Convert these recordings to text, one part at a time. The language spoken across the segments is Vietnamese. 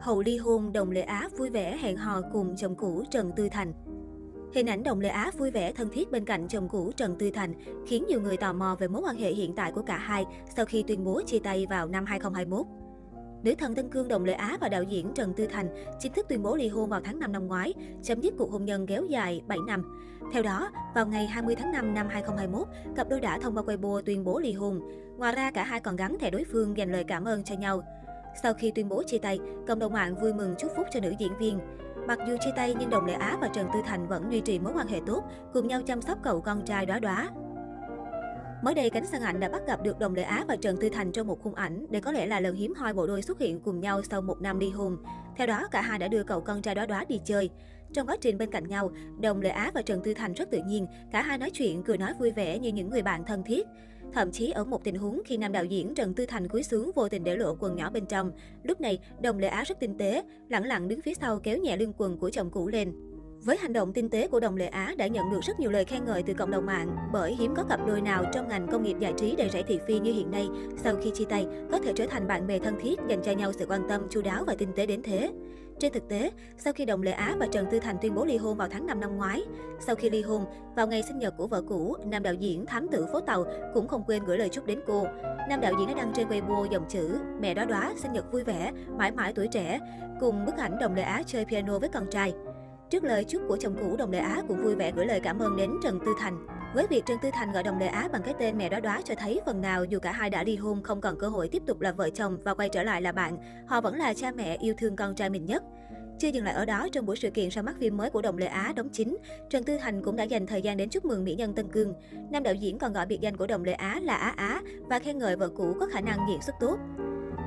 Hậu ly hôn, Đồng Lệ Á vui vẻ hẹn hò cùng chồng cũ Trần Tư Thành. Hình ảnh Đồng Lệ Á vui vẻ thân thiết bên cạnh chồng cũ Trần Tư Thành khiến nhiều người tò mò về mối quan hệ hiện tại của cả hai sau khi tuyên bố chia tay vào năm 2021. Nữ thần Tân Cương Đồng Lệ Á và đạo diễn Trần Tư Thành chính thức tuyên bố ly hôn vào tháng 5 năm ngoái, chấm dứt cuộc hôn nhân kéo dài 7 năm. Theo đó, vào ngày 20 tháng 5 năm 2021, cặp đôi đã thông qua Weibo tuyên bố ly hôn. Ngoài ra, cả hai còn gắn thẻ đối phương dành lời cảm ơn cho nhau. Sau khi tuyên bố chia tay, cộng đồng mạng vui mừng chúc phúc cho nữ diễn viên. Mặc dù chia tay nhưng Đồng Lệ Á và Trần Tư Thành vẫn duy trì mối quan hệ tốt, cùng nhau chăm sóc cậu con trai đóa đóa. Mới đây, cánh sân ảnh đã bắt gặp được Đồng Lệ Á và Trần Tư Thành trong một khung ảnh. Đây có lẽ là lần hiếm hoi bộ đôi xuất hiện cùng nhau sau một năm ly hôn. Theo đó, cả hai đã đưa cậu con trai đóa đóa đi chơi. Trong quá trình bên cạnh nhau, Đồng Lệ Á và Trần Tư Thành rất tự nhiên, cả hai nói chuyện, cười nói vui vẻ như những người bạn thân thiết. Thậm chí ở một tình huống khi nam đạo diễn Trần Tư Thành cúi xuống vô tình để lộ quần nhỏ bên trong. Lúc này, Đồng Lệ Á rất tinh tế, lặng lặng đứng phía sau kéo nhẹ lưng quần của chồng cũ lên. Với hành động tinh tế của Đồng Lệ Á đã nhận được rất nhiều lời khen ngợi từ cộng đồng mạng bởi hiếm có cặp đôi nào trong ngành công nghiệp giải trí đầy rẫy thị phi như hiện nay sau khi chia tay có thể trở thành bạn bè thân thiết dành cho nhau sự quan tâm chu đáo và tinh tế đến thế. Trên thực tế, sau khi Đồng Lệ Á và Trần Tư Thành tuyên bố ly hôn vào tháng 5 năm ngoái, sau khi ly hôn, vào ngày sinh nhật của vợ cũ, nam đạo diễn Thám tử phố Tàu cũng không quên gửi lời chúc đến cô. Nam đạo diễn đã đăng trên Weibo dòng chữ Mẹ đó đóa, sinh nhật vui vẻ, mãi mãi tuổi trẻ, cùng bức ảnh Đồng Lệ Á chơi piano với con trai. Trước lời chúc của chồng cũ, Đồng Lệ Á cũng vui vẻ gửi lời cảm ơn đến Trần Tư Thành. Với việc Trần Tư Thành gọi Đồng Lệ Á bằng cái tên mẹ đó đóa cho thấy phần nào dù cả hai đã ly hôn không còn cơ hội tiếp tục là vợ chồng và quay trở lại là bạn, họ vẫn là cha mẹ yêu thương con trai mình nhất. Chưa dừng lại ở đó, trong buổi sự kiện ra mắt phim mới của Đồng Lệ Á đóng chính, Trần Tư Thành cũng đã dành thời gian đến chúc mừng mỹ nhân Tân Cương. Nam đạo diễn còn gọi biệt danh của Đồng Lệ Á là Á Á và khen ngợi vợ cũ có khả năng diễn xuất tốt.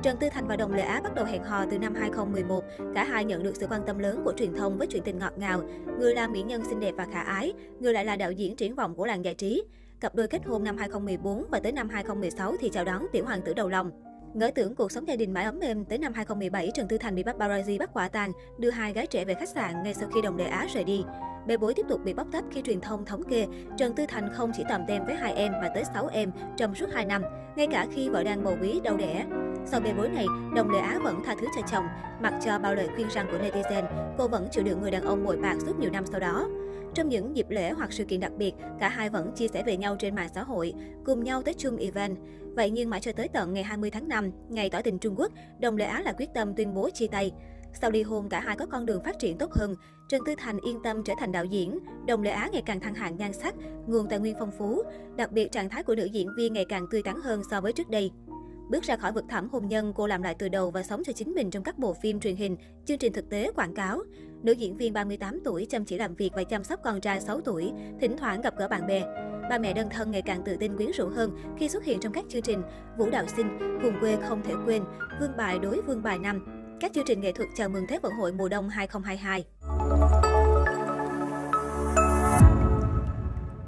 Trần Tư Thành và Đồng Lệ Á bắt đầu hẹn hò từ năm 2011. Cả hai nhận được sự quan tâm lớn của truyền thông với chuyện tình ngọt ngào. Người là mỹ nhân xinh đẹp và khả ái, người lại là đạo diễn triển vọng của làng giải trí. Cặp đôi kết hôn năm 2014 và tới năm 2016 thì chào đón tiểu hoàng tử đầu lòng. Ngỡ tưởng cuộc sống gia đình mãi ấm êm, tới năm 2017, Trần Tư Thành bị paparazzi bắt quả tang, đưa hai gái trẻ về khách sạn ngay sau khi Đồng đề Á rời đi. Bê bối tiếp tục bị bóc tách khi truyền thông thống kê, Trần Tư Thành không chỉ tầm tem với hai em mà tới 6 em trong suốt 2 năm, ngay cả khi vợ đang bầu bí đau đẻ. Sau bê bối này, Đồng Lệ Á vẫn tha thứ cho chồng, mặc cho bao lời khuyên răn của netizen, cô vẫn chịu đựng người đàn ông bội bạc suốt nhiều năm sau đó. Trong những dịp lễ hoặc sự kiện đặc biệt, cả hai vẫn chia sẻ về nhau trên mạng xã hội, cùng nhau tới chung event. Vậy nhưng mãi cho tới tận ngày 20 tháng 5, ngày tỏ tình Trung Quốc, Đồng Lệ Á lại quyết tâm tuyên bố chia tay. Sau ly hôn, cả hai có con đường phát triển tốt hơn. Trần Tư Thành yên tâm trở thành đạo diễn. Đồng Lệ Á ngày càng thăng hạng nhan sắc, nguồn tài nguyên phong phú. Đặc biệt, trạng thái của nữ diễn viên ngày càng tươi tắn hơn so với trước đây. Bước ra khỏi vực thẳm hôn nhân, cô làm lại từ đầu và sống cho chính mình trong các bộ phim truyền hình, chương trình thực tế, quảng cáo. Nữ diễn viên 38 tuổi chăm chỉ làm việc và chăm sóc con trai 6 tuổi, thỉnh thoảng gặp gỡ bạn bè. Ba mẹ đơn thân ngày càng tự tin quyến rũ hơn khi xuất hiện trong các chương trình Vũ đạo sinh, vùng quê không thể quên, Vương bài đối vương bài năm, các chương trình nghệ thuật chào mừng Thế vận hội mùa đông 2022.